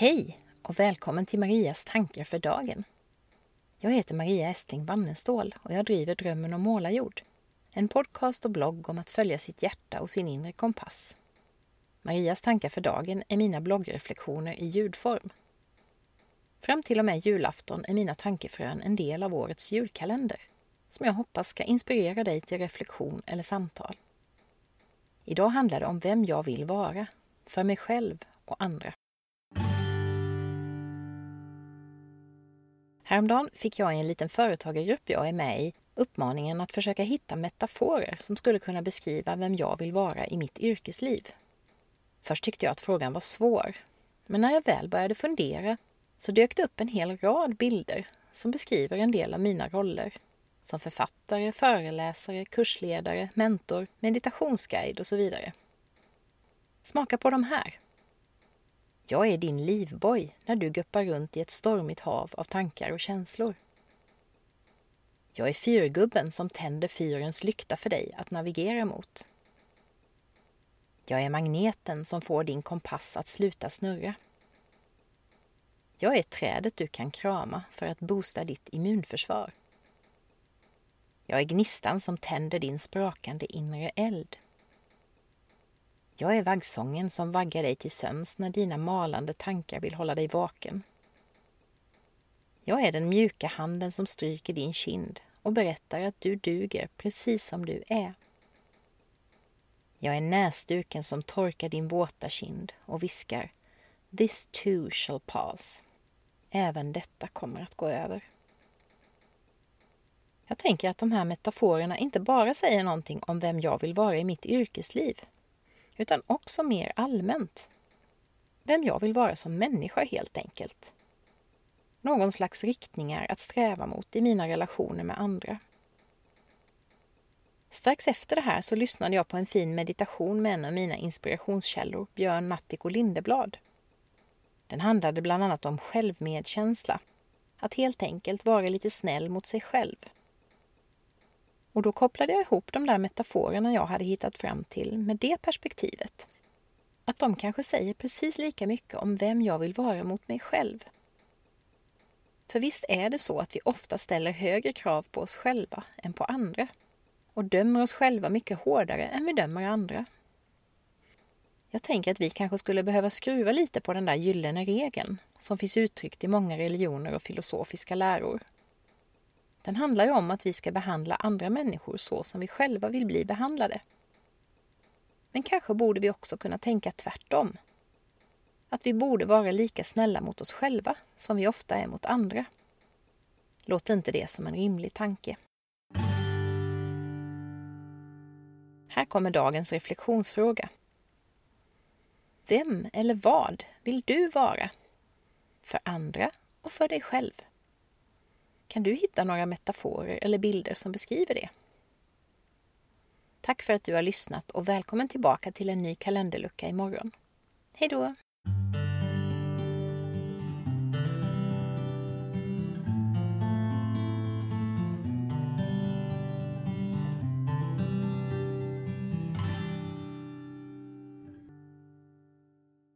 Hej och välkommen till Marias tankar för dagen. Jag heter Maria Estling Wannestål och jag driver Drömmen om målarjord. En podcast och blogg om att följa sitt hjärta och sin inre kompass. Marias tankar för dagen är mina bloggreflektioner i ljudform. Fram till och med julafton är mina tankefrön en del av årets julkalender som jag hoppas ska inspirera dig till reflektion eller samtal. Idag handlar det om vem jag vill vara, för mig själv och andra. Häromdagen fick jag i en liten företagargrupp jag är med i uppmaningen att försöka hitta metaforer som skulle kunna beskriva vem jag vill vara i mitt yrkesliv. Först tyckte jag att frågan var svår, men när jag väl började fundera så dök det upp en hel rad bilder som beskriver en del av mina roller. Som författare, föreläsare, kursledare, mentor, meditationsguide och så vidare. Smaka på de här. Jag är din livboj när du guppar runt i ett stormigt hav av tankar och känslor. Jag är fyrgubben som tänder fyrens lykta för dig att navigera mot. Jag är magneten som får din kompass att sluta snurra. Jag är trädet du kan krama för att boosta ditt immunförsvar. Jag är gnistan som tänder din sprakande inre eld. Jag är vaggsången som vaggar dig till sömns när dina malande tankar vill hålla dig vaken. Jag är den mjuka handen som stryker din kind och berättar att du duger precis som du är. Jag är näsduken som torkar din våta kind och viskar This too shall pass. Även detta kommer att gå över. Jag tänker att de här metaforerna inte bara säger någonting om vem jag vill vara i mitt yrkesliv utan också mer allmänt. Vem jag vill vara som människa helt enkelt. Någon slags riktningar att sträva mot i mina relationer med andra. Strax efter det här så lyssnade jag på en fin meditation med en av mina inspirationskällor, Björn Nattiko Lindeblad. Den handlade bland annat om självmedkänsla. Att helt enkelt vara lite snäll mot sig själv. Och då kopplade jag ihop de där metaforerna jag hade hittat fram till med det perspektivet. Att de kanske säger precis lika mycket om vem jag vill vara mot mig själv. För visst är det så att vi ofta ställer högre krav på oss själva än på andra och dömer oss själva mycket hårdare än vi dömer andra. Jag tänker att vi kanske skulle behöva skruva lite på den där gyllene regeln som finns uttryckt i många religioner och filosofiska läror den handlar ju om att vi ska behandla andra människor så som vi själva vill bli behandlade. Men kanske borde vi också kunna tänka tvärtom. Att vi borde vara lika snälla mot oss själva som vi ofta är mot andra. Låter inte det som en rimlig tanke? Här kommer dagens reflektionsfråga. Vem eller vad vill du vara? För andra och för dig själv? Kan du hitta några metaforer eller bilder som beskriver det? Tack för att du har lyssnat och välkommen tillbaka till en ny kalenderlucka imorgon. Hej då!